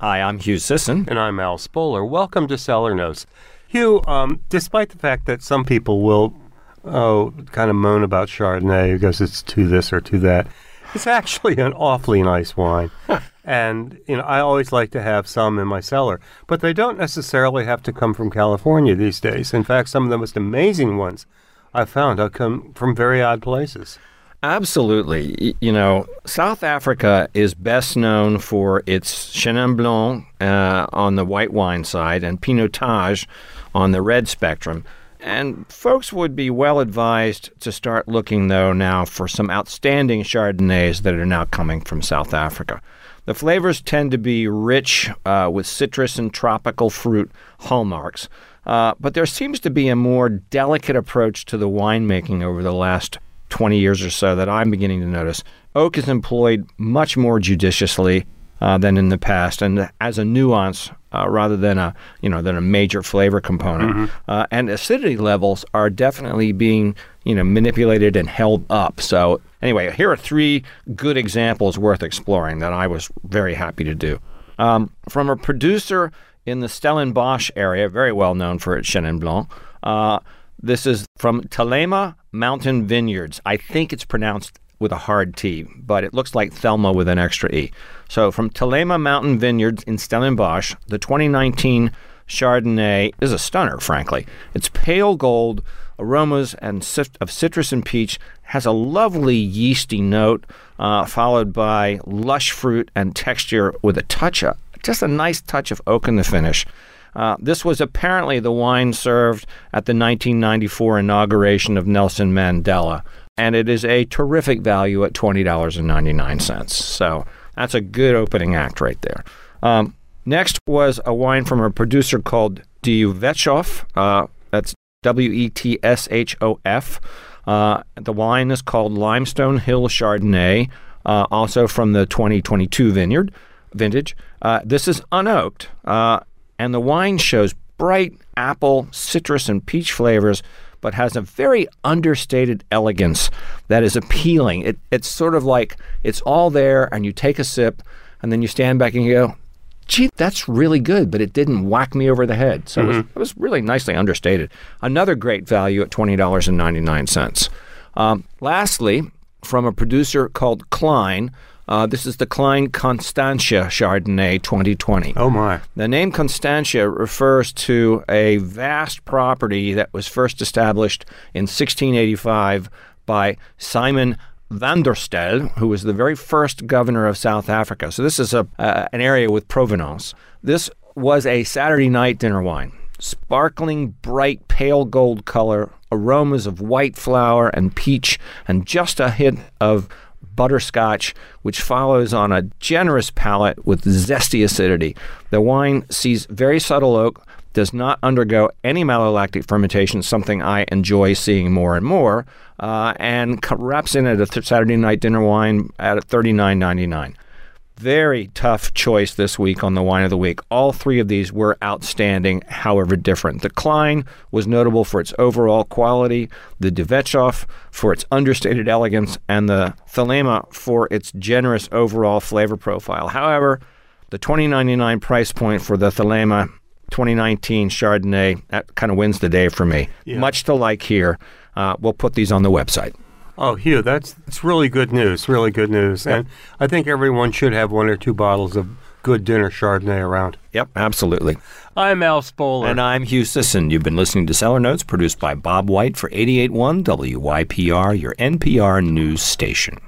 Hi, I'm Hugh Sisson. And I'm Al Spoler. Welcome to Cellar Notes. Hugh, um, despite the fact that some people will oh, kind of moan about Chardonnay because it's to this or to that, it's actually an awfully nice wine. and, you know, I always like to have some in my cellar, but they don't necessarily have to come from California these days. In fact, some of the most amazing ones I've found have come from very odd places. Absolutely. You know, South Africa is best known for its Chenin Blanc uh, on the white wine side and Pinotage on the red spectrum. And folks would be well advised to start looking, though, now for some outstanding Chardonnays that are now coming from South Africa. The flavors tend to be rich uh, with citrus and tropical fruit hallmarks, uh, but there seems to be a more delicate approach to the winemaking over the last 20 years or so that I'm beginning to notice. Oak is employed much more judiciously uh, than in the past, and as a nuance uh, rather than a you know than a major flavor component. Mm-hmm. Uh, and acidity levels are definitely being you know manipulated and held up. So anyway, here are three good examples worth exploring that I was very happy to do. Um, from a producer in the Stellenbosch area, very well known for its Chenin Blanc. Uh, this is from Thelema Mountain Vineyards. I think it's pronounced with a hard T, but it looks like Thelma with an extra E. So from Thelema Mountain Vineyards in Stellenbosch, the 2019 Chardonnay is a stunner, frankly. It's pale gold, aromas and of citrus and peach, has a lovely yeasty note, uh, followed by lush fruit and texture with a touch of, just a nice touch of oak in the finish. Uh, this was apparently the wine served at the 1994 inauguration of Nelson Mandela, and it is a terrific value at $20.99. So that's a good opening act right there. Um, next was a wine from a producer called De Wetshof. Uh, that's W E T S H O F. Uh, the wine is called Limestone Hill Chardonnay, uh, also from the 2022 vineyard vintage. Uh, this is unoaked, uh, and the wine shows bright apple, citrus, and peach flavors, but has a very understated elegance that is appealing. It, it's sort of like it's all there, and you take a sip, and then you stand back and you go, gee, that's really good, but it didn't whack me over the head. So mm-hmm. it, was, it, was, really nicely understated. Another great value at $20.99. Um, lastly, from a producer called Klein, uh, this is the Klein Constantia Chardonnay 2020. Oh, my. The name Constantia refers to a vast property that was first established in 1685 by Simon van der Stel, who was the very first governor of South Africa. So, this is a, uh, an area with provenance. This was a Saturday night dinner wine. Sparkling, bright, pale gold color, aromas of white flower and peach, and just a hint of butterscotch, which follows on a generous palate with zesty acidity. The wine sees very subtle oak, does not undergo any malolactic fermentation, something I enjoy seeing more and more, uh, and wraps in at a Saturday night dinner wine at $39.99 very tough choice this week on the wine of the week. All three of these were outstanding, however different. The Klein was notable for its overall quality, the De Wetshof for its understated elegance, and the Thelema for its generous overall flavor profile. However, the 2099 price point for the Thelema 2019 Chardonnay that kind of wins the day for me. Yeah. Much to like here. Uh, we'll put these on the website. Oh, Hugh, that's that's really good news. Really good news. Yep. And I think everyone should have one or two bottles of good dinner Chardonnay around. Yep, absolutely. I'm Al Spoler. And I'm Hugh Sisson. You've been listening to Cellar Notes produced by Bob White for 881 WYPR, your NPR news station.